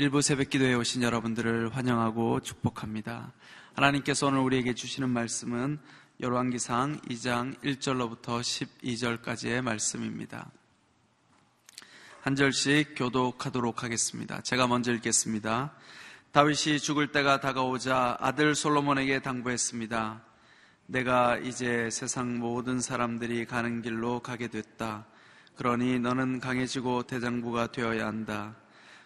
일부 새벽 기도에 오신 여러분들을 환영하고 축복합니다. 하나님께서 오늘 우리에게 주시는 말씀은 열왕기상 2장 1절로부터 12절까지의 말씀입니다. 한 절씩 교독하도록 하겠습니다. 제가 먼저 읽겠습니다. 다윗이 죽을 때가 다가오자 아들 솔로몬에게 당부했습니다. 내가 이제 세상 모든 사람들이 가는 길로 가게 됐다. 그러니 너는 강해지고 대장부가 되어야 한다.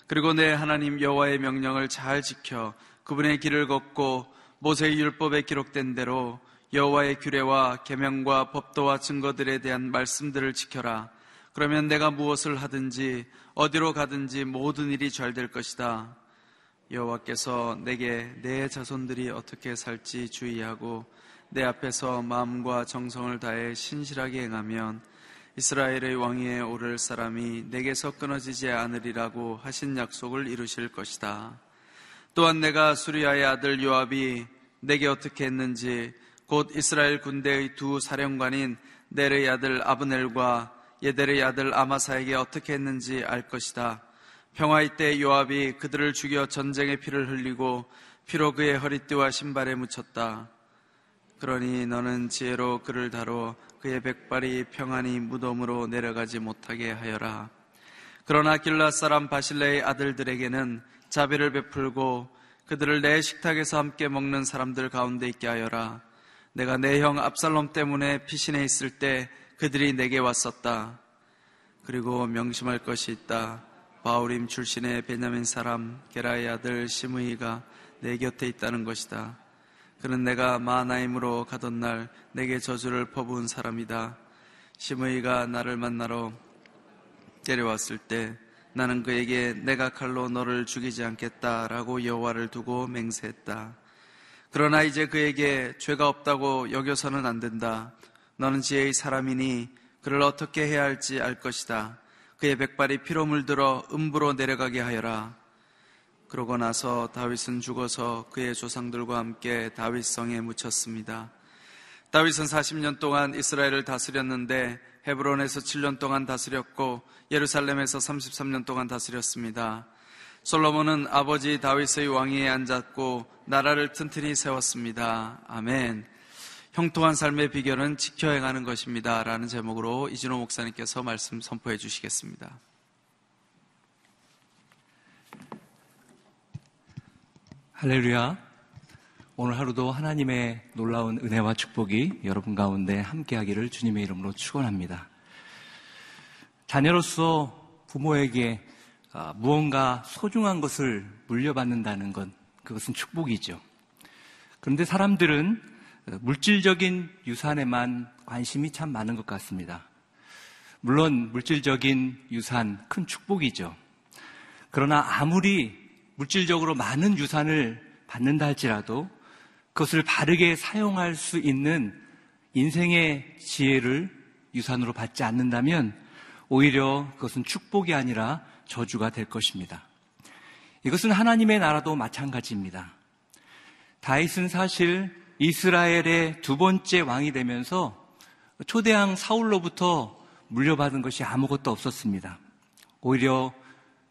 그리고 내 하나님 여호와의 명령을 잘 지켜 그분의 길을 걷고 모세의 율법에 기록된 대로 여호와의 규례와 계명과 법도와 증거들에 대한 말씀들을 지켜라. 그러면 내가 무엇을 하든지 어디로 가든지 모든 일이 잘 될 것이다. 여호와께서 내게 내 자손들이 어떻게 살지 주의하고 내 앞에서 마음과 정성을 다해 신실하게 행하면 이스라엘의 왕위에 오를 사람이 내게서 끊어지지 않으리라고 하신 약속을 이루실 것이다. 또한 내가 수리아의 아들 요압이 내게 어떻게 했는지 곧 이스라엘 군대의 두 사령관인 네르의 아들 아브넬과 예델의 아들 아마사에게 어떻게 했는지 알 것이다. 평화의 때 요압이 그들을 죽여 전쟁의 피를 흘리고 피로 그의 허리띠와 신발에 묻혔다. 그러니 너는 지혜로 그를 다뤄 그의 백발이 평안히 무덤으로 내려가지 못하게 하여라. 그러나 길라 사람 바실레의 아들들에게는 자비를 베풀고 그들을 내 식탁에서 함께 먹는 사람들 가운데 있게 하여라. 내가 내 형 압살롬 때문에 피신해 있을 때 그들이 내게 왔었다. 그리고 명심할 것이 있다. 바울임 출신의 베냐민 사람 게라의 아들 시므이가 내 곁에 있다는 것이다. 그는 내가 마나임으로 가던 날 내게 저주를 퍼부은 사람이다. 시므이가 나를 만나러 데려왔을 때 나는 그에게 내가 칼로 너를 죽이지 않겠다라고 여호와를 두고 맹세했다. 그러나 이제 그에게 죄가 없다고 여겨서는 안 된다. 너는 지혜의 사람이니 그를 어떻게 해야 할지 알 것이다. 그의 백발이 피로 물들어 음부로 내려가게 하여라. 그러고 나서 다윗은 죽어서 그의 조상들과 함께 다윗성에 묻혔습니다. 다윗은 40년 동안 이스라엘을 다스렸는데 헤브론에서 7년 동안 다스렸고 예루살렘에서 33년 동안 다스렸습니다. 솔로몬은 아버지 다윗의 왕위에 앉았고 나라를 튼튼히 세웠습니다. 아멘. 형통한 삶의 비결은 지켜 행하는 것입니다. 라는 제목으로 이진호 목사님께서 말씀 선포해 주시겠습니다. 할렐루야. 오늘 하루도 하나님의 놀라운 은혜와 축복이 여러분 가운데 함께하기를 주님의 이름으로 축원합니다. 자녀로서 부모에게 아, 무언가 소중한 것을 물려받는다는 건 그것은 축복이죠. 그런데 사람들은 물질적인 유산에만 관심이 참 많은 것 같습니다. 물론 물질적인 유산 큰 축복이죠. 그러나 아무리 물질적으로 많은 유산을 받는다 할지라도 그것을 바르게 사용할 수 있는 인생의 지혜를 유산으로 받지 않는다면 오히려 그것은 축복이 아니라 저주가 될 것입니다. 이것은 하나님의 나라도 마찬가지입니다. 다윗은 사실 이스라엘의 두 번째 왕이 되면서 초대왕 사울로부터 물려받은 것이 아무것도 없었습니다. 오히려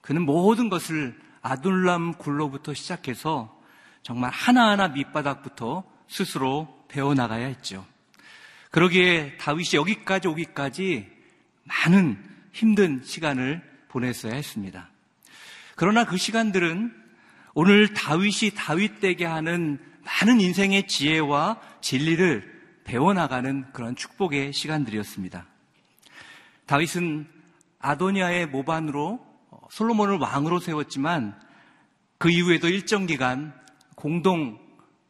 그는 모든 것을 아둘람 굴로부터 시작해서 정말 하나하나 밑바닥부터 스스로 배워나가야 했죠. 그러기에 다윗이 여기까지 오기까지 많은 힘든 시간을 보냈어야 했습니다. 그러나 그 시간들은 오늘 다윗이 다윗되게 하는 많은 인생의 지혜와 진리를 배워나가는 그런 축복의 시간들이었습니다. 다윗은 아도니아의 모반으로 솔로몬을 왕으로 세웠지만 그 이후에도 일정 기간 공동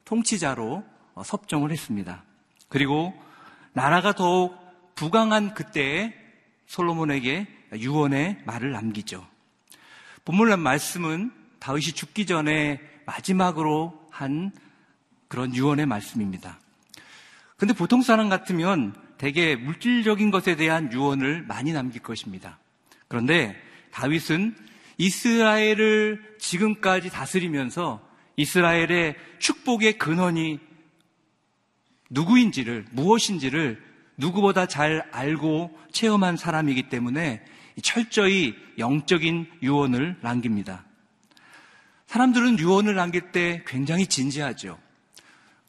통치자로 섭정을 했습니다. 그리고 나라가 더욱 부강한 그때에 솔로몬에게 유언의 말을 남기죠. 본문의 말씀은 다윗이 죽기 전에 마지막으로 한 그런 유언의 말씀입니다. 근데 보통 사람 같으면 대개 물질적인 것에 대한 유언을 많이 남길 것입니다. 그런데 다윗은 이스라엘을 지금까지 다스리면서 이스라엘의 축복의 근원이 누구인지를, 무엇인지를 누구보다 잘 알고 체험한 사람이기 때문에 철저히 영적인 유언을 남깁니다. 사람들은 유언을 남길 때 굉장히 진지하죠.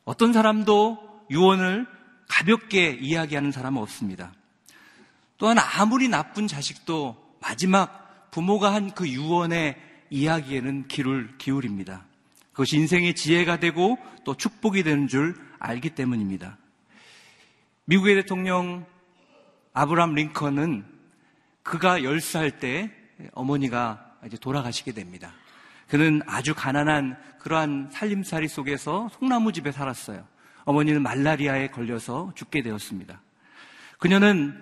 어떤 사람도 유언을 가볍게 이야기하는 사람은 없습니다. 또한 아무리 나쁜 자식도 마지막 부모가 한 그 유언의 이야기에는 귀를 기울입니다. 그것이 인생의 지혜가 되고 또 축복이 되는 줄 알기 때문입니다. 미국의 대통령 아브람 링컨은 그가 10살 때 어머니가 이제 돌아가시게 됩니다. 그는 아주 가난한 그러한 살림살이 속에서 송나무 집에 살았어요. 어머니는 말라리아에 걸려서 죽게 되었습니다. 그녀는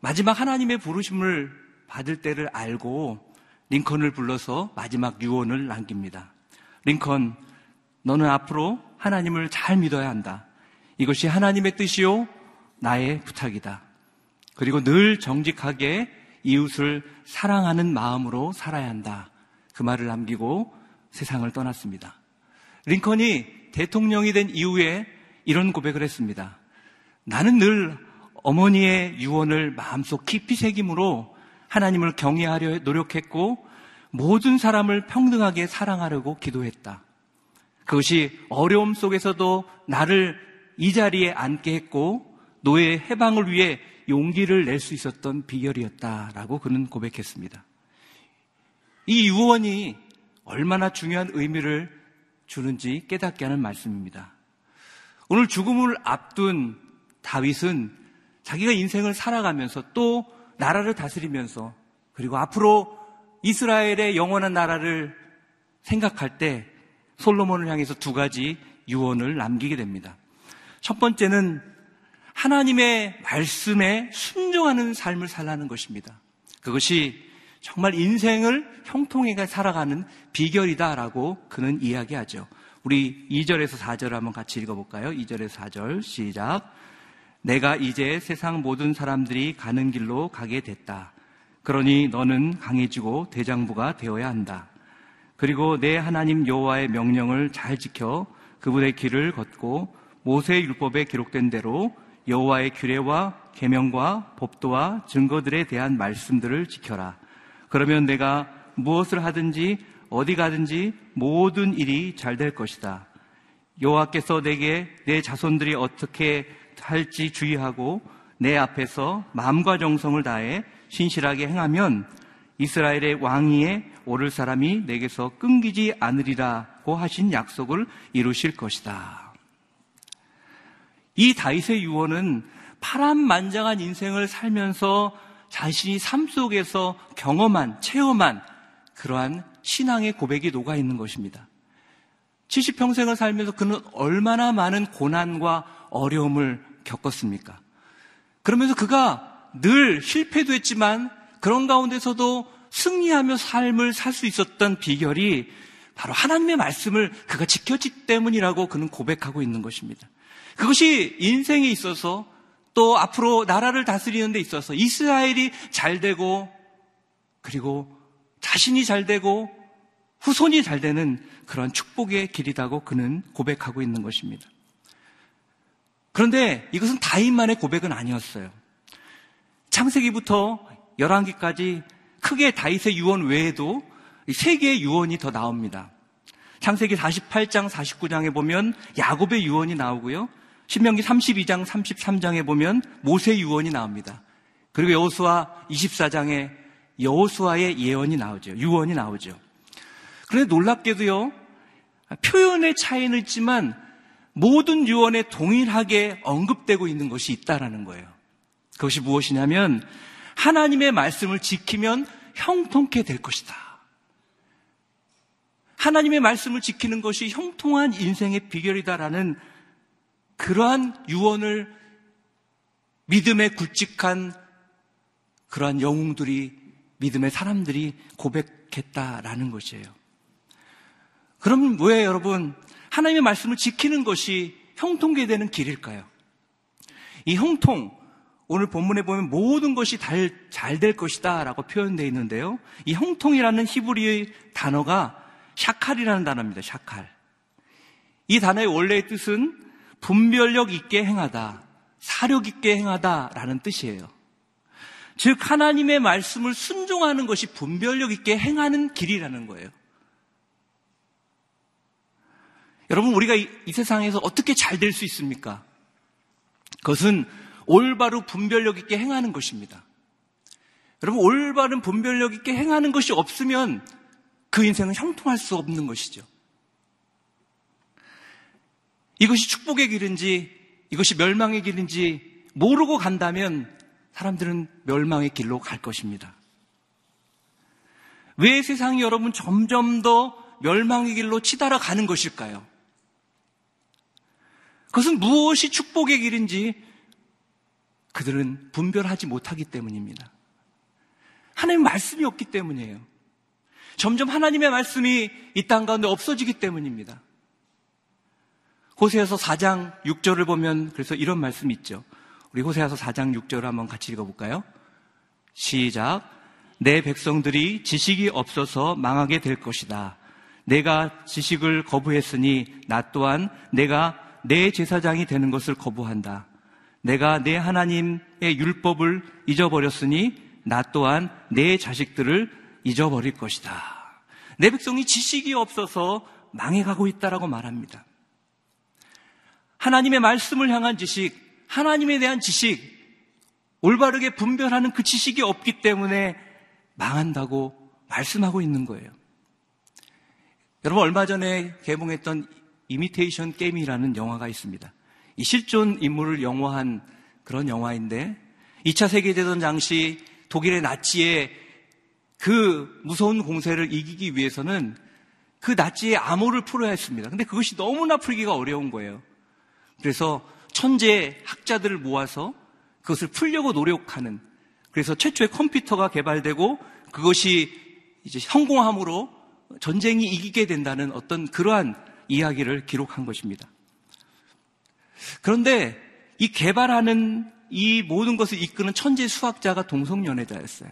마지막 하나님의 부르심을 받을 때를 알고 링컨을 불러서 마지막 유언을 남깁니다. 링컨, 너는 앞으로 하나님을 잘 믿어야 한다. 이것이 하나님의 뜻이요, 나의 부탁이다. 그리고 늘 정직하게 이웃을 사랑하는 마음으로 살아야 한다. 그 말을 남기고 세상을 떠났습니다. 링컨이 대통령이 된 이후에 이런 고백을 했습니다. 나는 늘 어머니의 유언을 마음속 깊이 새김으로 하나님을 경외하려 노력했고 모든 사람을 평등하게 사랑하려고 기도했다. 그것이 어려움 속에서도 나를 이 자리에 앉게 했고 노예의 해방을 위해 용기를 낼 수 있었던 비결이었다라고 그는 고백했습니다. 이 유언이 얼마나 중요한 의미를 주는지 깨닫게 하는 말씀입니다. 오늘 죽음을 앞둔 다윗은 자기가 인생을 살아가면서 또 나라를 다스리면서 그리고 앞으로 이스라엘의 영원한 나라를 생각할 때 솔로몬을 향해서 두 가지 유언을 남기게 됩니다. 첫 번째는 하나님의 말씀에 순종하는 삶을 살라는 것입니다. 그것이 정말 인생을 형통하게 살아가는 비결이다라고 그는 이야기하죠. 우리 2절에서 4절 한번 같이 읽어볼까요? 2절에서 4절 시작. 내가 이제 세상 모든 사람들이 가는 길로 가게 됐다. 그러니 너는 강해지고 대장부가 되어야 한다. 그리고 내 하나님 여호와의 명령을 잘 지켜 그분의 길을 걷고 모세 율법에 기록된 대로 여호와의 규례와 계명과 법도와 증거들에 대한 말씀들을 지켜라. 그러면 내가 무엇을 하든지 어디 가든지 모든 일이 잘 될 것이다. 여호와께서 내게 내 자손들이 어떻게 할지 주의하고 내 앞에서 마음과 정성을 다해 신실하게 행하면 이스라엘의 왕위에 오를 사람이 내게서 끊기지 않으리라고 하신 약속을 이루실 것이다. 이 다윗의 유언은 파란만장한 인생을 살면서 자신이 삶 속에서 경험한, 체험한 그러한 신앙의 고백이 녹아 있는 것입니다. 70평생을 살면서 그는 얼마나 많은 고난과 어려움을 겪었습니까? 그러면서 그가 늘 실패도 했지만 그런 가운데서도 승리하며 삶을 살 수 있었던 비결이 바로 하나님의 말씀을 그가 지켰기 때문이라고 그는 고백하고 있는 것입니다. 그것이 인생에 있어서 또 앞으로 나라를 다스리는 데 있어서 이스라엘이 잘 되고 그리고 자신이 잘 되고 후손이 잘 되는 그런 축복의 길이라고 그는 고백하고 있는 것입니다. 그런데 이것은 다인만의 고백은 아니었어요. 창세기부터 열왕기까지 크게 다윗의 유언 외에도 세 개의 유언이 더 나옵니다. 창세기 48장, 49장에 보면 야곱의 유언이 나오고요. 신명기 32장, 33장에 보면 모세 유언이 나옵니다. 그리고 여호수아 24장에 여호수아의 예언이 나오죠. 유언이 나오죠. 그런데 놀랍게도요. 표현의 차이는 있지만 모든 유언에 동일하게 언급되고 있는 것이 있다라는 거예요. 그것이 무엇이냐면 하나님의 말씀을 지키면 형통케 될 것이다. 하나님의 말씀을 지키는 것이 형통한 인생의 비결이다라는 그러한 유언을 믿음에 굵직한 그러한 영웅들이 믿음의 사람들이 고백했다라는 것이에요. 그럼 왜 여러분 하나님의 말씀을 지키는 것이 형통게 되는 길일까요? 이 형통 오늘 본문에 보면 모든 것이 잘 될 것이다 라고 표현되어 있는데요. 이 형통이라는 히브리의 단어가 샤칼이라는 단어입니다. 샤칼. 이 단어의 원래의 뜻은 분별력 있게 행하다, 사력 있게 행하다 라는 뜻이에요. 즉, 하나님의 말씀을 순종하는 것이 분별력 있게 행하는 길이라는 거예요. 여러분, 우리가 이, 이 세상에서 어떻게 잘 될 수 있습니까? 그것은 올바로 분별력 있게 행하는 것입니다. 여러분, 올바른 분별력 있게 행하는 것이 없으면 그 인생은 형통할 수 없는 것이죠. 이것이 축복의 길인지 이것이 멸망의 길인지 모르고 간다면 사람들은 멸망의 길로 갈 것입니다. 왜 세상이 여러분 점점 더 멸망의 길로 치달아 가는 것일까요? 그것은 무엇이 축복의 길인지 그들은 분별하지 못하기 때문입니다. 하나님 말씀이 없기 때문이에요. 점점 하나님의 말씀이 이 땅 가운데 없어지기 때문입니다. 호세아서 4장 6절을 보면 그래서 이런 말씀이 있죠. 우리 호세아서 4장 6절을 한번 같이 읽어볼까요? 시작. 내 백성들이 지식이 없어서 망하게 될 것이다. 내가 지식을 거부했으니 나 또한 내가 내 제사장이 되는 것을 거부한다. 내가 내 하나님의 율법을 잊어버렸으니 나 또한 내 자식들을 잊어버릴 것이다. 내 백성이 지식이 없어서 망해가고 있다라고 말합니다. 하나님의 말씀을 향한 지식, 하나님에 대한 지식, 올바르게 분별하는 그 지식이 없기 때문에 망한다고 말씀하고 있는 거예요. 여러분 얼마 전에 개봉했던 이미테이션 게임이라는 영화가 있습니다. 이 실존 인물을 영화한 그런 영화인데 2차 세계대전 당시 독일의 나치의 그 무서운 공세를 이기기 위해서는 그 나치의 암호를 풀어야 했습니다. 근데 그것이 너무나 풀기가 어려운 거예요. 그래서 천재 학자들을 모아서 그것을 풀려고 노력하는 그래서 최초의 컴퓨터가 개발되고 그것이 이제 성공함으로 전쟁이 이기게 된다는 어떤 그러한 이야기를 기록한 것입니다. 그런데 이 개발하는 이 모든 것을 이끄는 천재 수학자가 동성연애자였어요.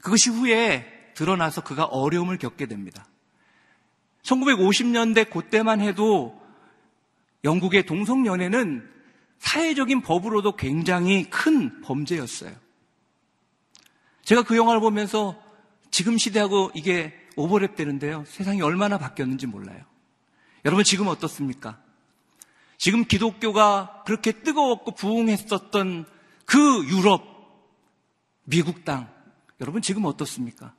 그것이 후에 드러나서 그가 어려움을 겪게 됩니다. 1950년대 그때만 해도 영국의 동성연애는 사회적인 법으로도 굉장히 큰 범죄였어요. 제가 그 영화를 보면서 지금 시대하고 이게 오버랩 되는데요. 세상이 얼마나 바뀌었는지 몰라요. 여러분 지금 어떻습니까? 지금 기독교가 그렇게 뜨거웠고 부흥했었던 그 유럽, 미국 땅, 여러분 지금 어떻습니까?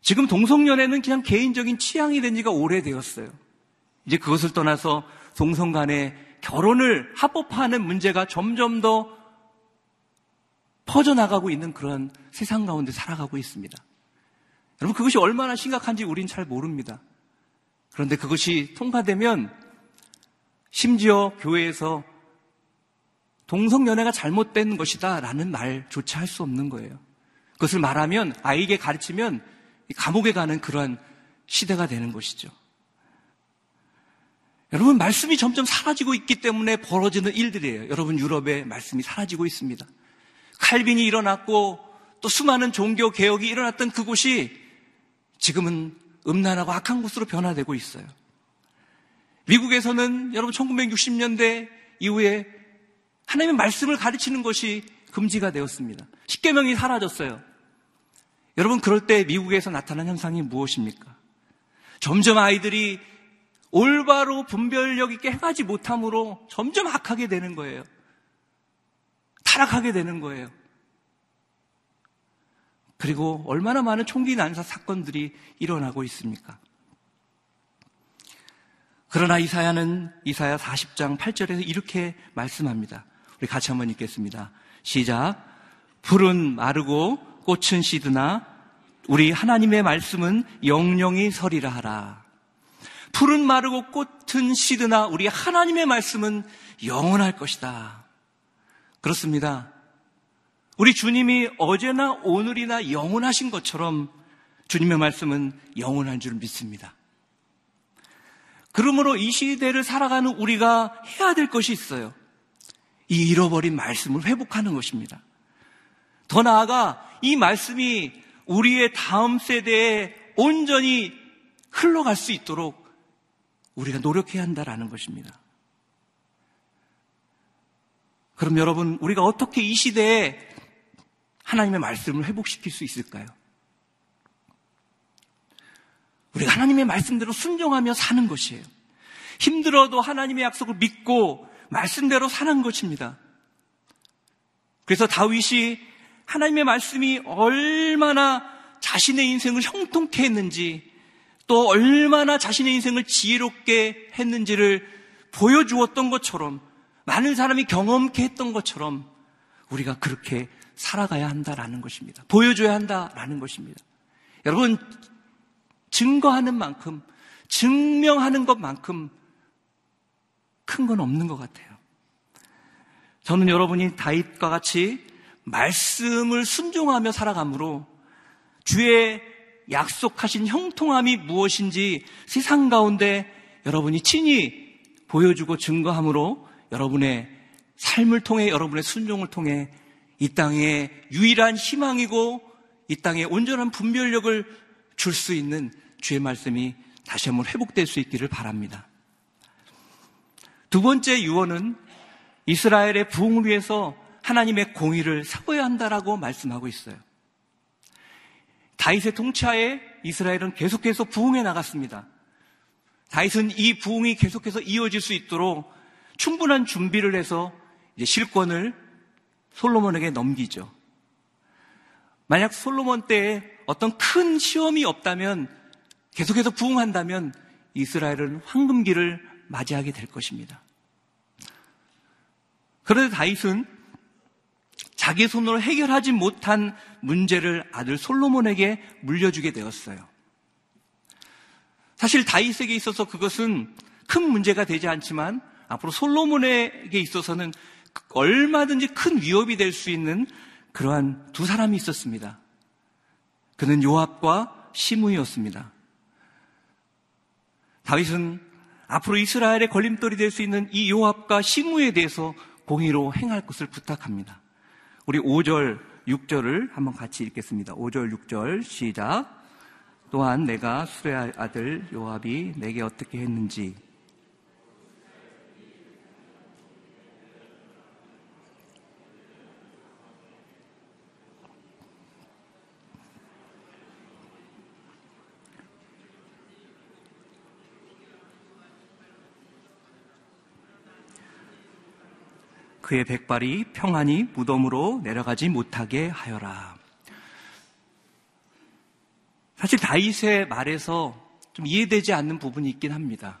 지금 동성연애는 그냥 개인적인 취향이 된 지가 오래되었어요. 이제 그것을 떠나서 동성 간의 결혼을 합법화하는 문제가 점점 더 퍼져나가고 있는 그런 세상 가운데 살아가고 있습니다. 여러분, 그것이 얼마나 심각한지 우린 잘 모릅니다. 그런데 그것이 통과되면 심지어 교회에서 동성연애가 잘못된 것이다 라는 말조차 할 수 없는 거예요. 그것을 말하면 아이에게 가르치면 감옥에 가는 그러한 시대가 되는 것이죠. 여러분, 말씀이 점점 사라지고 있기 때문에 벌어지는 일들이에요. 여러분, 유럽에 말씀이 사라지고 있습니다. 칼빈이 일어났고 또 수많은 종교 개혁이 일어났던 그곳이 지금은 음란하고 악한 곳으로 변화되고 있어요. 미국에서는 여러분 1960년대 이후에 하나님의 말씀을 가르치는 것이 금지가 되었습니다. 십계명이 사라졌어요. 여러분 그럴 때 미국에서 나타난 현상이 무엇입니까? 점점 아이들이 올바로 분별력 있게 행하지 못함으로 점점 악하게 되는 거예요. 타락하게 되는 거예요. 그리고 얼마나 많은 총기 난사 사건들이 일어나고 있습니까? 그러나 이사야는 이사야 40장 8절에서 이렇게 말씀합니다. 우리 같이 한번 읽겠습니다. 시작. 풀은 마르고 꽃은 시드나 우리 하나님의 말씀은 영영이 서리라 하라. 풀은 마르고 꽃은 시드나 우리 하나님의 말씀은 영원할 것이다. 그렇습니다. 우리 주님이 어제나 오늘이나 영원하신 것처럼 주님의 말씀은 영원한 줄 믿습니다. 그러므로 이 시대를 살아가는 우리가 해야 될 것이 있어요. 이 잃어버린 말씀을 회복하는 것입니다. 더 나아가 이 말씀이 우리의 다음 세대에 온전히 흘러갈 수 있도록 우리가 노력해야 한다라는 것입니다. 그럼 여러분, 우리가 어떻게 이 시대에 하나님의 말씀을 회복시킬 수 있을까요? 우리가 하나님의 말씀대로 순종하며 사는 것이에요. 힘들어도 하나님의 약속을 믿고 말씀대로 사는 것입니다. 그래서 다윗이 하나님의 말씀이 얼마나 자신의 인생을 형통케 했는지 또 얼마나 자신의 인생을 지혜롭게 했는지를 보여주었던 것처럼 많은 사람이 경험케 했던 것처럼 우리가 그렇게 살아가야 한다라는 것입니다. 보여줘야 한다라는 것입니다. 여러분, 증거하는 만큼, 증명하는 것만큼 큰 건 없는 것 같아요. 저는 여러분이 다윗과 같이 말씀을 순종하며 살아가므로 주의 약속하신 형통함이 무엇인지 세상 가운데 여러분이 친히 보여주고 증거함으로 여러분의 삶을 통해 여러분의 순종을 통해 이 땅에 유일한 희망이고 이 땅에 온전한 분별력을 줄 수 있는 주의 말씀이 다시 한번 회복될 수 있기를 바랍니다. 두 번째 유언은 이스라엘의 부흥을 위해서 하나님의 공의를 세워야 한다라고 말씀하고 있어요. 다윗의 통치하에 이스라엘은 계속해서 부흥해 나갔습니다. 다윗은 이 부흥이 계속해서 이어질 수 있도록 충분한 준비를 해서 실권을 솔로몬에게 넘기죠. 만약 솔로몬 때에 어떤 큰 시험이 없다면 계속해서 부흥한다면 이스라엘은 황금기를 맞이하게 될 것입니다. 그런데 다윗은 자기 손으로 해결하지 못한 문제를 아들 솔로몬에게 물려주게 되었어요. 사실 다윗에게 있어서 그것은 큰 문제가 되지 않지만 앞으로 솔로몬에게 있어서는 얼마든지 큰 위협이 될 수 있는 그러한 두 사람이 있었습니다. 그는 요압과 시므이였습니다. 다윗은 앞으로 이스라엘의 걸림돌이 될 수 있는 이 요압과 시므에 대해서 공의로 행할 것을 부탁합니다. 우리 5절, 6절을 한번 같이 읽겠습니다. 5절, 6절 시작. 또한 내가 수레 아들 요압이 내게 어떻게 했는지 그의 백발이 평안히 무덤으로 내려가지 못하게 하여라. 사실 다윗의 말에서 좀 이해되지 않는 부분이 있긴 합니다.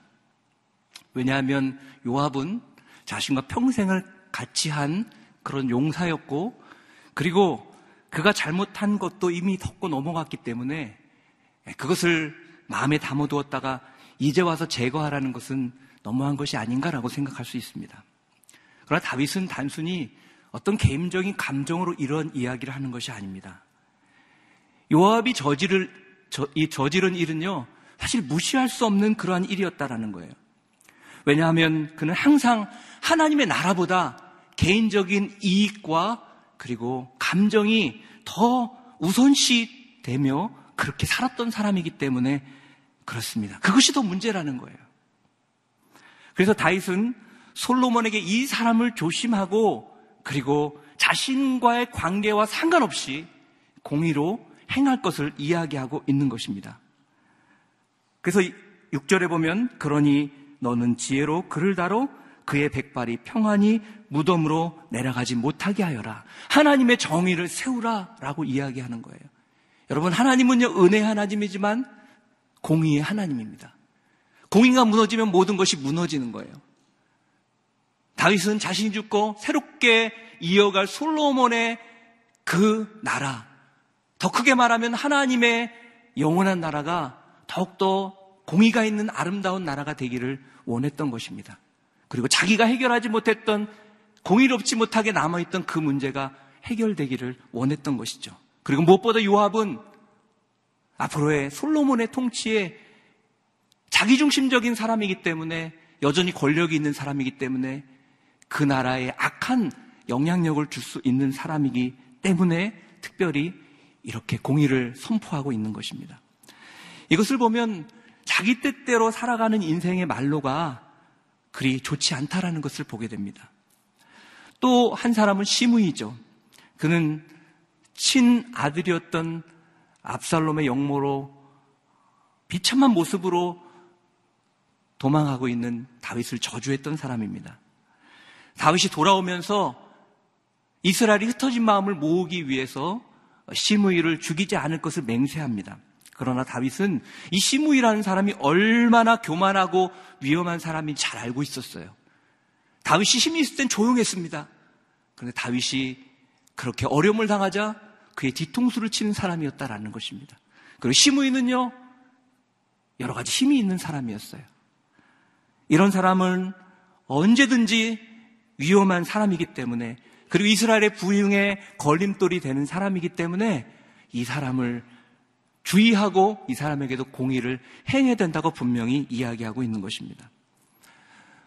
왜냐하면 요압은 자신과 평생을 같이 한 그런 용사였고 그리고 그가 잘못한 것도 이미 덮고 넘어갔기 때문에 그것을 마음에 담아두었다가 이제 와서 제거하라는 것은 너무한 것이 아닌가라고 생각할 수 있습니다. 그러나 다윗은 단순히 어떤 개인적인 감정으로 이런 이야기를 하는 것이 아닙니다. 요압이 저지를 저, 이 저지른 일은요 사실 무시할 수 없는 그러한 일이었다라는 거예요. 왜냐하면 그는 항상 하나님의 나라보다 개인적인 이익과 그리고 감정이 더 우선시 되며 그렇게 살았던 사람이기 때문에 그렇습니다. 그것이 더 문제라는 거예요. 그래서 다윗은 솔로몬에게 이 사람을 조심하고 그리고 자신과의 관계와 상관없이 공의로 행할 것을 이야기하고 있는 것입니다. 그래서 6절에 보면 그러니 너는 지혜로 그를 다로 그의 백발이 평안히 무덤으로 내려가지 못하게 하여라. 하나님의 정의를 세우라 라고 이야기하는 거예요. 여러분 하나님은요 은혜 하나님이지만 공의의 하나님입니다. 공의가 무너지면 모든 것이 무너지는 거예요. 다윗은 자신이 죽고 새롭게 이어갈 솔로몬의 그 나라, 더 크게 말하면 하나님의 영원한 나라가 더욱더 공의가 있는 아름다운 나라가 되기를 원했던 것입니다. 그리고 자기가 해결하지 못했던 공의롭지 못하게 남아있던 그 문제가 해결되기를 원했던 것이죠. 그리고 무엇보다 요압은 앞으로의 솔로몬의 통치에 자기중심적인 사람이기 때문에 여전히 권력이 있는 사람이기 때문에 그 나라에 악한 영향력을 줄 수 있는 사람이기 때문에 특별히 이렇게 공의를 선포하고 있는 것입니다. 이것을 보면 자기 뜻대로 살아가는 인생의 말로가 그리 좋지 않다라는 것을 보게 됩니다. 또 한 사람은 시므이죠. 그는 친 아들이었던 압살롬의 영모로 비참한 모습으로 도망하고 있는 다윗을 저주했던 사람입니다. 다윗이 돌아오면서 이스라엘이 흩어진 마음을 모으기 위해서 시므이를 죽이지 않을 것을 맹세합니다. 그러나 다윗은 이 시므이라는 사람이 얼마나 교만하고 위험한 사람인지 잘 알고 있었어요. 다윗이 힘이 있을 땐 조용했습니다. 그런데 다윗이 그렇게 어려움을 당하자 그의 뒤통수를 치는 사람이었다라는 것입니다. 그리고 시므이는요 여러 가지 힘이 있는 사람이었어요. 이런 사람은 언제든지 위험한 사람이기 때문에 그리고 이스라엘의 부흥에 걸림돌이 되는 사람이기 때문에 이 사람을 주의하고 이 사람에게도 공의를 행해야 된다고 분명히 이야기하고 있는 것입니다.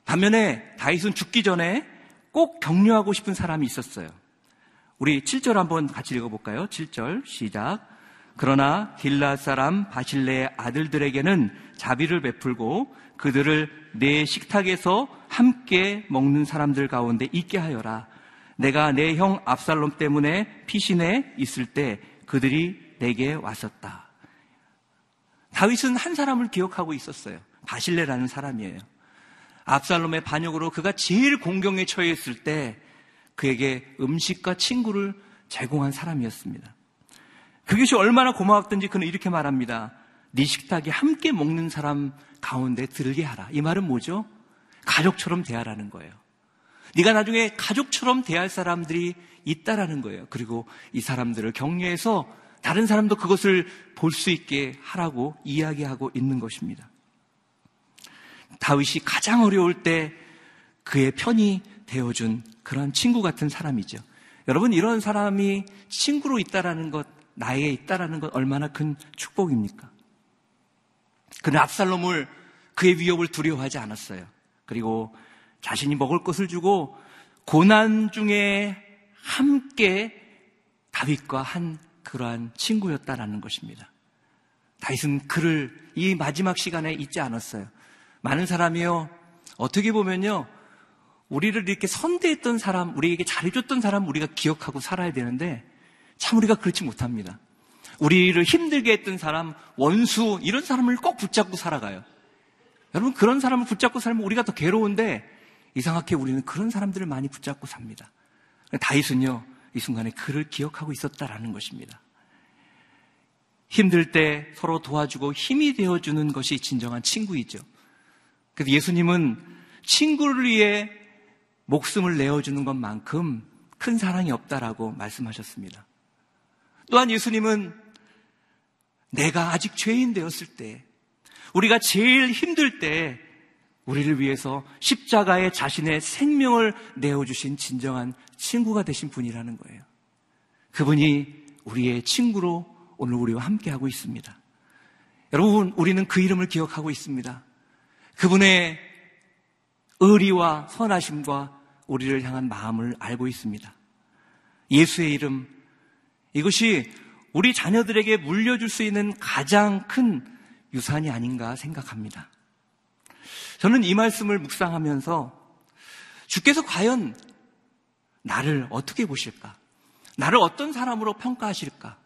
반면에 다윗은 죽기 전에 꼭 격려하고 싶은 사람이 있었어요. 우리 7절 한번 같이 읽어볼까요? 7절 시작. 그러나 딜라 사람 바실레의 아들들에게는 자비를 베풀고 그들을 내 식탁에서 함께 먹는 사람들 가운데 있게 하여라. 내가 내 형 압살롬 때문에 피신해 있을 때 그들이 내게 왔었다. 다윗은 한 사람을 기억하고 있었어요. 바실레라는 사람이에요. 압살롬의 반역으로 그가 제일 공경에 처했을 때 그에게 음식과 친구를 제공한 사람이었습니다. 그것이 얼마나 고마웠던지 그는 이렇게 말합니다. 네 식탁에 함께 먹는 사람 가운데 들게 하라. 이 말은 뭐죠? 가족처럼 대하라는 거예요. 네가 나중에 가족처럼 대할 사람들이 있다라는 거예요. 그리고 이 사람들을 격려해서 다른 사람도 그것을 볼 수 있게 하라고 이야기하고 있는 것입니다. 다윗이 가장 어려울 때 그의 편이 되어준 그런 친구 같은 사람이죠. 여러분, 이런 사람이 친구로 있다라는 것, 나에게 있다라는 것 얼마나 큰 축복입니까? 그는 압살롬을 그의 위협을 두려워하지 않았어요. 그리고 자신이 먹을 것을 주고 고난 중에 함께 다윗과 한 그러한 친구였다라는 것입니다. 다윗은 그를 이 마지막 시간에 잊지 않았어요. 많은 사람이요, 어떻게 보면요, 우리를 이렇게 선대했던 사람, 우리에게 잘해줬던 사람 우리가 기억하고 살아야 되는데, 참 우리가 그렇지 못합니다. 우리를 힘들게 했던 사람, 원수, 이런 사람을 꼭 붙잡고 살아가요. 여러분, 그런 사람을 붙잡고 살면 우리가 더 괴로운데, 이상하게 우리는 그런 사람들을 많이 붙잡고 삽니다. 다윗은요, 이 순간에 그를 기억하고 있었다라는 것입니다. 힘들 때 서로 도와주고 힘이 되어주는 것이 진정한 친구이죠. 그래서 예수님은 친구를 위해 목숨을 내어주는 것만큼 큰 사랑이 없다라고 말씀하셨습니다. 또한 예수님은 내가 아직 죄인 되었을 때, 우리가 제일 힘들 때, 우리를 위해서 십자가에 자신의 생명을 내어주신 진정한 친구가 되신 분이라는 거예요. 그분이 우리의 친구로 오늘 우리와 함께하고 있습니다. 여러분, 우리는 그 이름을 기억하고 있습니다. 그분의 의리와 선하심과 우리를 향한 마음을 알고 있습니다. 예수의 이름, 이것이 우리 자녀들에게 물려줄 수 있는 가장 큰 유산이 아닌가 생각합니다. 저는 이 말씀을 묵상하면서 주께서 과연 나를 어떻게 보실까? 나를 어떤 사람으로 평가하실까?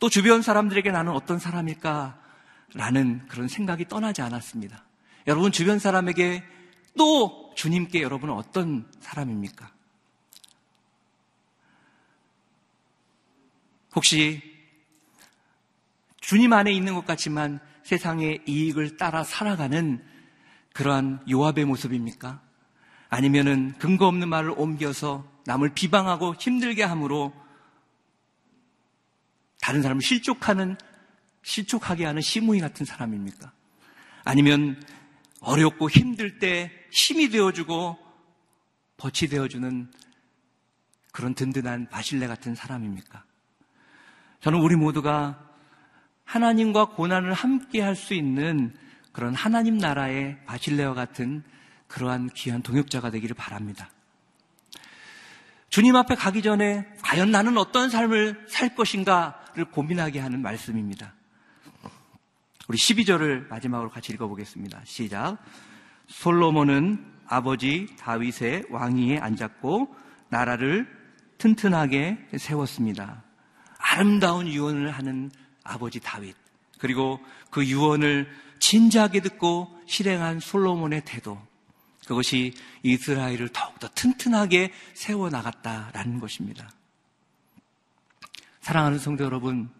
또 주변 사람들에게 나는 어떤 사람일까? 라는 그런 생각이 떠나지 않았습니다. 여러분 주변 사람에게 또 주님께 여러분은 어떤 사람입니까? 혹시 주님 안에 있는 것 같지만 세상의 이익을 따라 살아가는 그러한 요압의 모습입니까? 아니면은 근거 없는 말을 옮겨서 남을 비방하고 힘들게 함으로 다른 사람을 실족하는 실족하게 하는 시무이 같은 사람입니까? 아니면 어렵고 힘들 때 힘이 되어주고 버치 되어주는 그런 든든한 바실레 같은 사람입니까? 저는 우리 모두가 하나님과 고난을 함께 할 수 있는 그런 하나님 나라의 바실레와 같은 그러한 귀한 동역자가 되기를 바랍니다. 주님 앞에 가기 전에 과연 나는 어떤 삶을 살 것인가를 고민하게 하는 말씀입니다. 우리 12절을 마지막으로 같이 읽어보겠습니다. 시작. 솔로몬은 아버지 다윗의 왕위에 앉았고 나라를 튼튼하게 세웠습니다. 아름다운 유언을 하는 아버지 다윗. 그리고 그 유언을 진지하게 듣고 실행한 솔로몬의 태도. 그것이 이스라엘을 더욱더 튼튼하게 세워 나갔다라는 것입니다. 사랑하는 성도 여러분,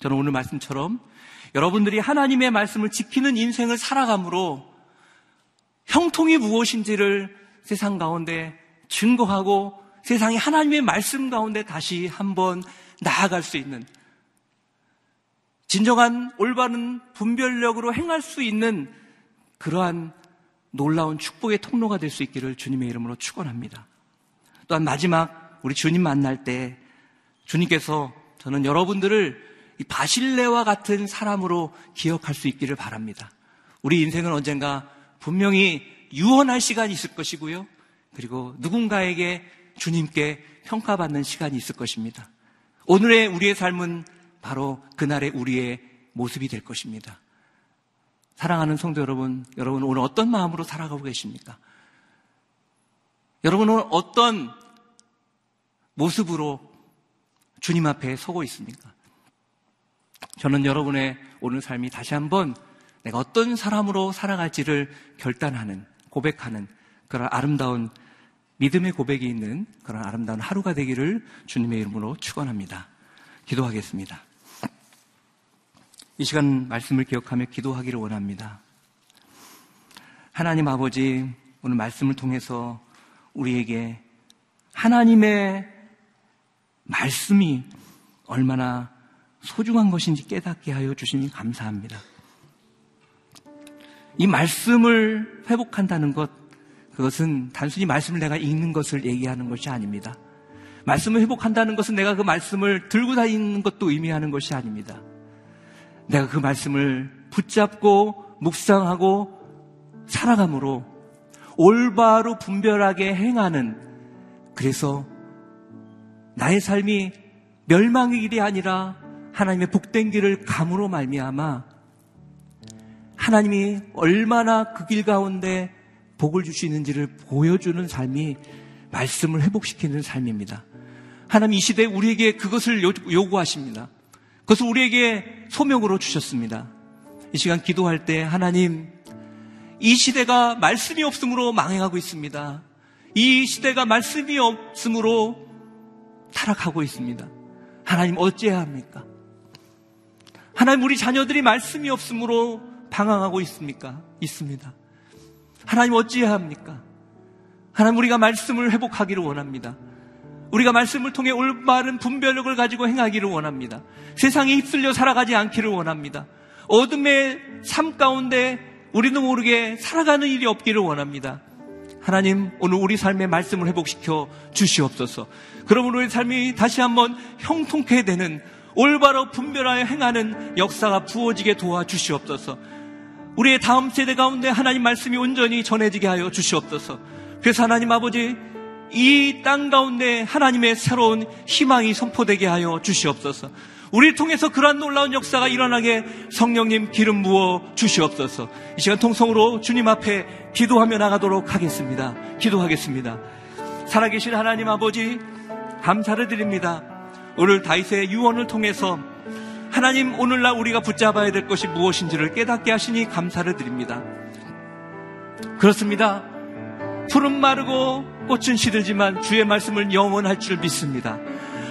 저는 오늘 말씀처럼 여러분들이 하나님의 말씀을 지키는 인생을 살아감으로 형통이 무엇인지를 세상 가운데 증거하고 세상이 하나님의 말씀 가운데 다시 한번 나아갈 수 있는 진정한 올바른 분별력으로 행할 수 있는 그러한 놀라운 축복의 통로가 될 수 있기를 주님의 이름으로 축원합니다. 또한 마지막 우리 주님 만날 때 주님께서 저는 여러분들을 바실레와 같은 사람으로 기억할 수 있기를 바랍니다. 우리 인생은 언젠가 분명히 유언할 시간이 있을 것이고요. 그리고 누군가에게 주님께 평가받는 시간이 있을 것입니다. 오늘의 우리의 삶은 바로 그날의 우리의 모습이 될 것입니다. 사랑하는 성도 여러분, 여러분 오늘 어떤 마음으로 살아가고 계십니까? 여러분은 어떤 모습으로 주님 앞에 서고 있습니까? 저는 여러분의 오늘 삶이 다시 한번 내가 어떤 사람으로 살아갈지를 결단하는, 고백하는 그런 아름다운 믿음의 고백이 있는 그런 아름다운 하루가 되기를 주님의 이름으로 축원합니다. 기도하겠습니다. 이 시간 말씀을 기억하며 기도하기를 원합니다. 하나님 아버지, 오늘 말씀을 통해서 우리에게 하나님의 말씀이 얼마나 소중한 것인지 깨닫게 하여 주시니 감사합니다. 이 말씀을 회복한다는 것, 그것은 단순히 말씀을 내가 읽는 것을 얘기하는 것이 아닙니다. 말씀을 회복한다는 것은 내가 그 말씀을 들고 다니는 것도 의미하는 것이 아닙니다. 내가 그 말씀을 붙잡고 묵상하고 살아감으로 올바로 분별하게 행하는 그래서 나의 삶이 멸망의 길이 아니라 하나님의 복된 길을 감으로 말미암아 하나님이 얼마나 그 길 가운데 복을 주시는지를 보여주는 삶이 말씀을 회복시키는 삶입니다. 하나님 이 시대에 우리에게 그것을 요구하십니다. 그것을 우리에게 소명으로 주셨습니다. 이 시간 기도할 때 하나님 이 시대가 말씀이 없으므로 망해가고 있습니다. 이 시대가 말씀이 없으므로 타락하고 있습니다. 하나님 어찌해야 합니까? 하나님 우리 자녀들이 말씀이 없으므로 방황하고 있습니까? 있습니다. 하나님 어찌해야 합니까? 하나님 우리가 말씀을 회복하기를 원합니다. 우리가 말씀을 통해 올바른 분별력을 가지고 행하기를 원합니다. 세상에 휩쓸려 살아가지 않기를 원합니다. 어둠의 삶 가운데 우리도 모르게 살아가는 일이 없기를 원합니다. 하나님, 오늘 우리 삶의 말씀을 회복시켜 주시옵소서. 그러므로 우리 삶이 다시 한번 형통케 되는 올바로 분별하여 행하는 역사가 부어지게 도와주시옵소서. 우리의 다음 세대 가운데 하나님 말씀이 온전히 전해지게 하여 주시옵소서. 그래서 하나님 아버지, 이 땅 가운데 하나님의 새로운 희망이 선포되게 하여 주시옵소서. 우리를 통해서 그러한 놀라운 역사가 일어나게 성령님 기름 부어 주시옵소서. 이 시간 통성으로 주님 앞에 기도하며 나가도록 하겠습니다. 기도하겠습니다. 살아계신 하나님 아버지, 감사를 드립니다. 오늘 다윗의 유언을 통해서 하나님 오늘날 우리가 붙잡아야 될 것이 무엇인지를 깨닫게 하시니 감사를 드립니다. 그렇습니다. 푸른 마르고 꽃은 시들지만 주의 말씀을 영원할 줄 믿습니다.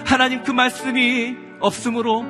하나님 그 말씀이 없으므로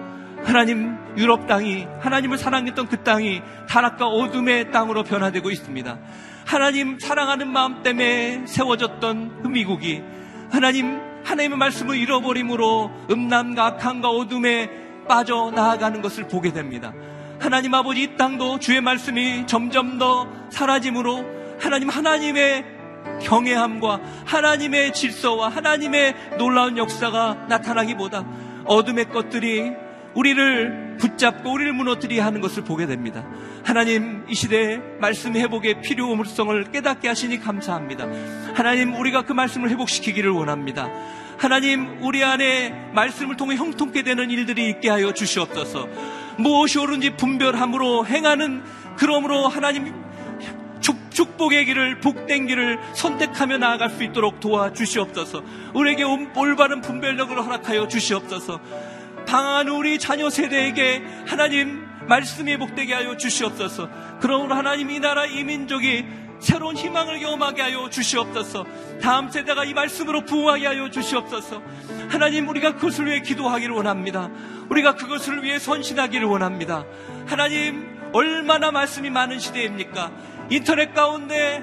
하나님 유럽 땅이 하나님을 사랑했던 그 땅이 타락과 어둠의 땅으로 변화되고 있습니다. 하나님 사랑하는 마음 때문에 세워졌던 그 미국이 하나님 하나님의 말씀을 잃어버림으로 음란과 악함과 어둠에 빠져 나아가는 것을 보게 됩니다. 하나님 아버지 이 땅도 주의 말씀이 점점 더 사라짐으로 하나님 하나님의 경외함과 하나님의 질서와 하나님의 놀라운 역사가 나타나기보다 어둠의 것들이 우리를 붙잡고 우리를 무너뜨리게 하는 것을 보게 됩니다. 하나님 이 시대에 말씀 회복의 필요성을 깨닫게 하시니 감사합니다. 하나님 우리가 그 말씀을 회복시키기를 원합니다. 하나님 우리 안에 말씀을 통해 형통케 되는 일들이 있게 하여 주시옵소서. 무엇이 옳은지 분별함으로 행하는 그러므로 하나님 축, 복의 길을 복된 길을 선택하며 나아갈 수 있도록 도와주시옵소서. 우리에게 올바른 분별력을 허락하여 주시옵소서. 방한 우리 자녀 세대에게 하나님 말씀이 복되게 하여 주시옵소서. 그러므로 하나님 이 나라 이 민족이 새로운 희망을 경험하게 하여 주시옵소서. 다음 세대가 이 말씀으로 부흥하게 하여 주시옵소서. 하나님 우리가 그것을 위해 기도하기를 원합니다. 우리가 그것을 위해 선신하기를 원합니다. 하나님 얼마나 말씀이 많은 시대입니까? 인터넷 가운데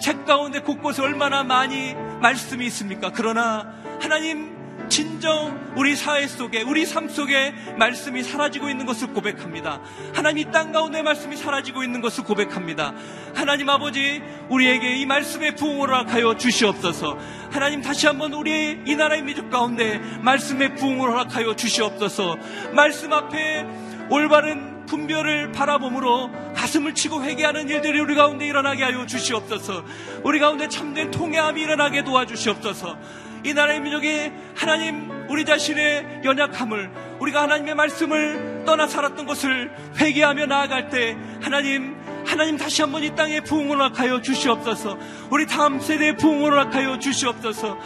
책 가운데 곳곳에 얼마나 많이 말씀이 있습니까? 그러나 하나님 진정 우리 사회 속에 우리 삶 속에 말씀이 사라지고 있는 것을 고백합니다. 하나님 이 땅 가운데 말씀이 사라지고 있는 것을 고백합니다. 하나님 아버지 우리에게 이 말씀의 부흥을 허락하여 주시옵소서. 하나님 다시 한번 우리 이 나라의 민족 가운데 말씀의 부흥을 허락하여 주시옵소서. 말씀 앞에 올바른 분별을 바라봄으로 가슴을 치고 회개하는 일들이 우리 가운데 일어나게 하여 주시옵소서. 우리 가운데 참된 통회함이 일어나게 도와주시옵소서. 이 나라의 민족이 하나님 우리 자신의 연약함을 우리가 하나님의 말씀을 떠나 살았던 것을 회개하며 나아갈 때 하나님 하나님 다시 한번 이 땅에 부흥을 허락하여 주시옵소서. 우리 다음 세대에 부흥을 허락하여 주시옵소서.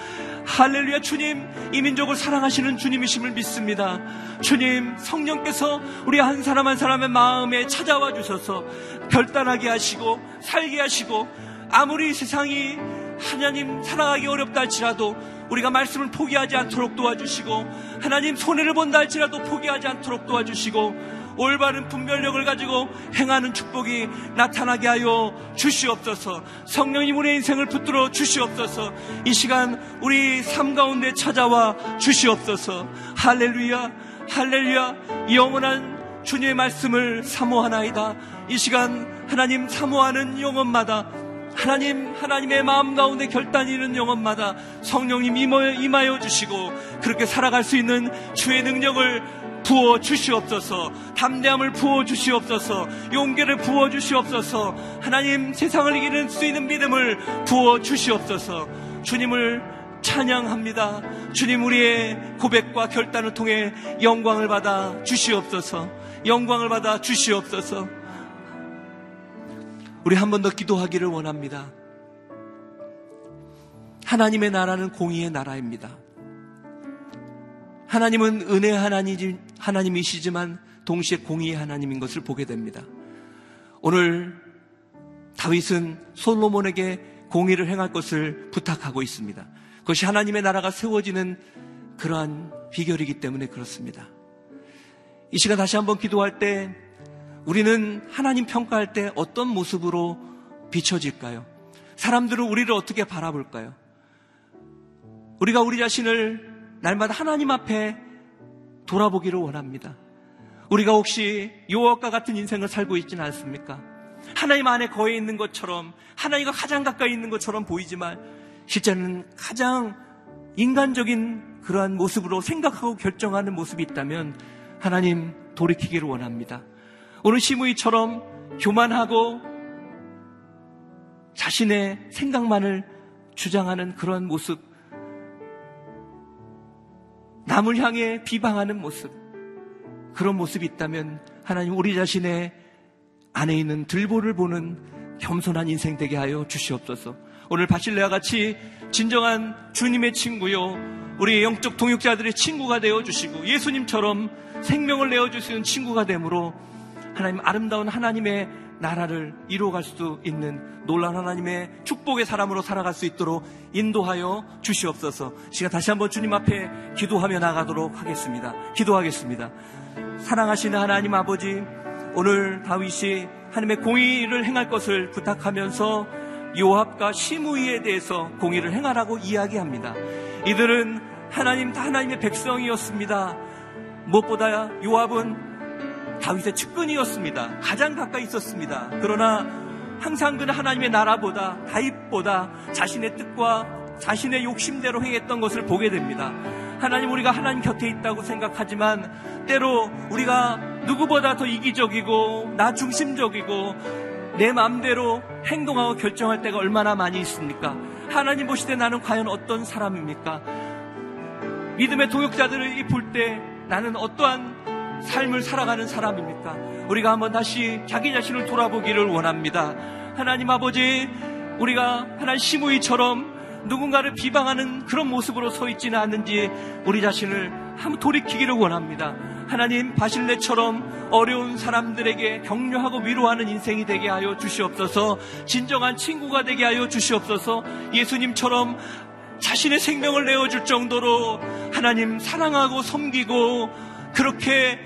할렐루야 주님. 이 민족을 사랑하시는 주님이심을 믿습니다. 주님 성령께서 우리 한 사람 한 사람의 마음에 찾아와 주셔서 결단하게 하시고 살게 하시고 아무리 세상이 하나님 사랑하기 어렵다 할지라도 우리가 말씀을 포기하지 않도록 도와주시고 하나님 손해를 본다 할지라도 포기하지 않도록 도와주시고 올바른 분별력을 가지고 행하는 축복이 나타나게 하여 주시옵소서. 성령님 우리의 인생을 붙들어 주시옵소서. 이 시간 우리 삶 가운데 찾아와 주시옵소서. 할렐루야 할렐루야. 영원한 주님의 말씀을 사모하나이다. 이 시간 하나님 사모하는 영혼마다 하나님, 하나님의 마음 가운데 결단이 있는 영혼마다 성령님 임하여 주시고 그렇게 살아갈 수 있는 주의 능력을 부어 주시옵소서, 담대함을 부어 주시옵소서, 용기를 부어 주시옵소서, 하나님 세상을 이기는 수 있는 믿음을 부어 주시옵소서, 주님을 찬양합니다. 주님 우리의 고백과 결단을 통해 영광을 받아 주시옵소서, 영광을 받아 주시옵소서, 우리 한 번 더 기도하기를 원합니다. 하나님의 나라는 공의의 나라입니다. 하나님은 은혜 하나님, 하나님이시지만 동시에 공의의 하나님인 것을 보게 됩니다. 오늘 다윗은 솔로몬에게 공의를 행할 것을 부탁하고 있습니다. 그것이 하나님의 나라가 세워지는 그러한 비결이기 때문에 그렇습니다. 이 시간 다시 한번 기도할 때 우리는 하나님 평가할 때 어떤 모습으로 비춰질까요? 사람들은 우리를 어떻게 바라볼까요? 우리가 우리 자신을 날마다 하나님 앞에 돌아보기를 원합니다. 우리가 혹시 요업과 같은 인생을 살고 있지는 않습니까? 하나님 안에 거해 있는 것처럼 하나님과 가장 가까이 있는 것처럼 보이지만 실제는 가장 인간적인 그러한 모습으로 생각하고 결정하는 모습이 있다면 하나님 돌이키기를 원합니다. 오늘 시무이처럼 교만하고 자신의 생각만을 주장하는 그런 모습, 남을 향해 비방하는 모습, 그런 모습이 있다면 하나님 우리 자신의 안에 있는 들보를 보는 겸손한 인생 되게 하여 주시옵소서. 오늘 바실레와 같이 진정한 주님의 친구요, 우리 영적 동역자들의 친구가 되어 주시고 예수님처럼 생명을 내어 주시는 친구가 되므로 하나님 아름다운 하나님의 나라를 이루어갈 수 있는 놀라운 하나님의 축복의 사람으로 살아갈 수 있도록 인도하여 주시옵소서. 시간 다시 한번 주님 앞에 기도하며 나가도록 하겠습니다. 기도하겠습니다. 사랑하시는 하나님 아버지, 오늘 다윗이 하나님의 공의를 행할 것을 부탁하면서 요압과 시무이에 대해서 공의를 행하라고 이야기합니다. 이들은 하나님 다 하나님의 백성이었습니다. 무엇보다 요압은 다윗의 측근이었습니다. 가장 가까이 있었습니다. 그러나 항상 그는 하나님의 나라보다 다윗보다 자신의 뜻과 자신의 욕심대로 행했던 것을 보게 됩니다. 하나님 우리가 하나님 곁에 있다고 생각하지만 때로 우리가 누구보다 더 이기적이고 나 중심적이고 내 마음대로 행동하고 결정할 때가 얼마나 많이 있습니까? 하나님 때 나는 과연 어떤 사람입니까? 믿음의 동역자들을 볼 때 나는 어떠한 삶을 살아가는 사람입니까? 우리가 한번 다시 자기 자신을 돌아보기를 원합니다. 하나님 아버지, 우리가 하나님 시무이처럼 누군가를 비방하는 그런 모습으로 서 있지는 않는지 우리 자신을 한번 돌이키기를 원합니다. 하나님 바실레처럼 어려운 사람들에게 격려하고 위로하는 인생이 되게 하여 주시옵소서. 진정한 친구가 되게 하여 주시옵소서. 예수님처럼 자신의 생명을 내어줄 정도로 하나님 사랑하고 섬기고 그렇게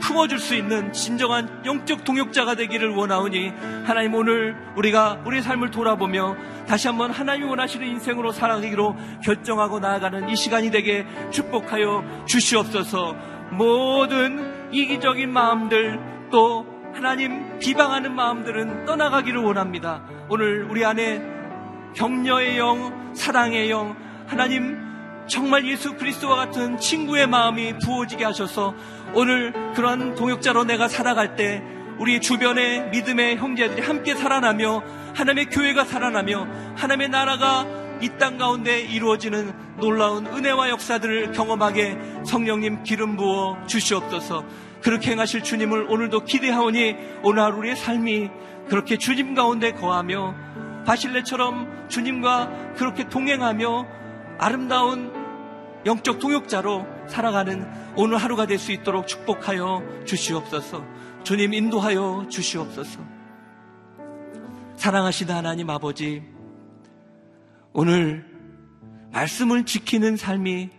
품어줄 수 있는 진정한 영적 동역자가 되기를 원하오니 하나님 오늘 우리가 우리의 삶을 돌아보며 다시 한번 하나님이 원하시는 인생으로 살아가기로 결정하고 나아가는 이 시간이 되게 축복하여 주시옵소서 모든 이기적인 마음들 또 하나님 비방하는 마음들은 떠나가기를 원합니다. 오늘 우리 안에 격려의 영, 사랑의 영, 하나님 정말 예수 그리스도와 같은 친구의 마음이 부어지게 하셔서 오늘 그런 동역자로 내가 살아갈 때 우리 주변의 믿음의 형제들이 함께 살아나며 하나님의 교회가 살아나며 하나님의 나라가 이 땅 가운데 이루어지는 놀라운 은혜와 역사들을 경험하게 성령님 기름 부어 주시옵소서. 그렇게 행하실 주님을 오늘도 기대하오니 오늘 하루 우리의 삶이 그렇게 주님 가운데 거하며 바실레처럼 주님과 그렇게 동행하며 아름다운 영적 동역자로 살아가는 오늘 하루가 될 수 있도록 축복하여 주시옵소서. 주님 인도하여 주시옵소서. 사랑하시는 하나님 아버지, 오늘 말씀을 지키는 삶이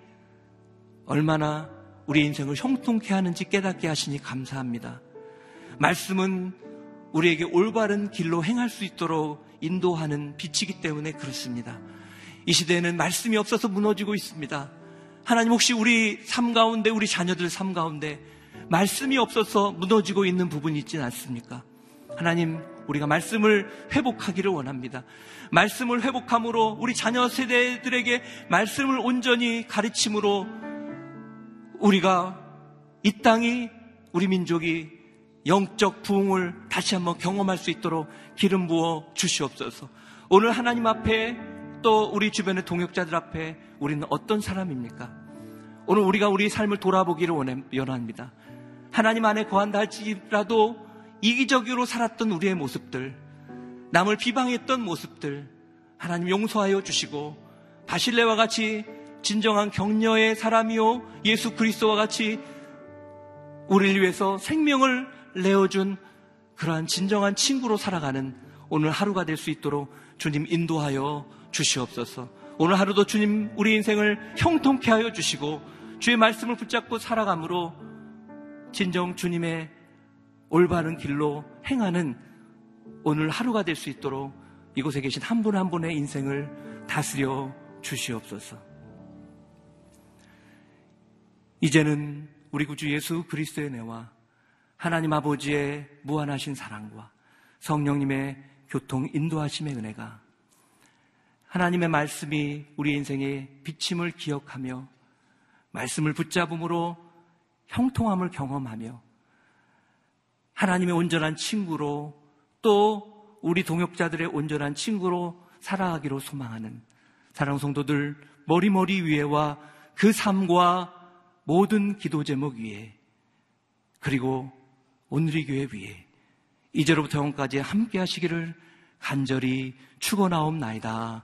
얼마나 우리 인생을 형통케 하는지 깨닫게 하시니 감사합니다. 말씀은 우리에게 올바른 길로 행할 수 있도록 인도하는 빛이기 때문에 그렇습니다. 이 시대에는 말씀이 없어서 무너지고 있습니다. 하나님 혹시 우리 삶 가운데, 우리 자녀들 삶 가운데 말씀이 없어서 무너지고 있는 부분이 있진 않습니까? 하나님, 우리가 말씀을 회복하기를 원합니다. 말씀을 회복함으로 우리 자녀 세대들에게 말씀을 온전히 가르침으로 우리가 이 땅이 우리 민족이 영적 부흥을 다시 한번 경험할 수 있도록 기름 부어 주시옵소서. 오늘 하나님 앞에 또 우리 주변의 동역자들 앞에 우리는 어떤 사람입니까? 오늘 우리가 우리 삶을 돌아보기를 원합니다. 하나님 안에 거한다 할지라도 이기적으로 살았던 우리의 모습들, 남을 비방했던 모습들, 하나님 용서하여 주시고 바실레와 같이 진정한 격려의 사람이요 예수 그리스도와 같이 우리를 위해서 생명을 내어준 그러한 진정한 친구로 살아가는 오늘 하루가 될 수 있도록 주님 인도하여 주시옵소서. 오늘 하루도 주님 우리 인생을 형통케 하여 주시고 주의 말씀을 붙잡고 살아감으로 진정 주님의 올바른 길로 행하는 오늘 하루가 될 수 있도록 이곳에 계신 한 분한 한 분의 인생을 다스려 주시옵소서. 이제는 우리 구주 예수 그리스도의 내와 하나님 아버지의 무한하신 사랑과 성령님의 교통 인도하심의 은혜가 하나님의 말씀이 우리 인생의 비침을 기억하며 말씀을 붙잡음으로 형통함을 경험하며 하나님의 온전한 친구로 또 우리 동역자들의 온전한 친구로 살아가기로 소망하는 사랑 성도들 머리머리 위에와 그 삶과 모든 기도 제목 위에 그리고 오늘의 교회 위에 이제로부터 영까지 함께 하시기를 간절히 축원하옵나이다.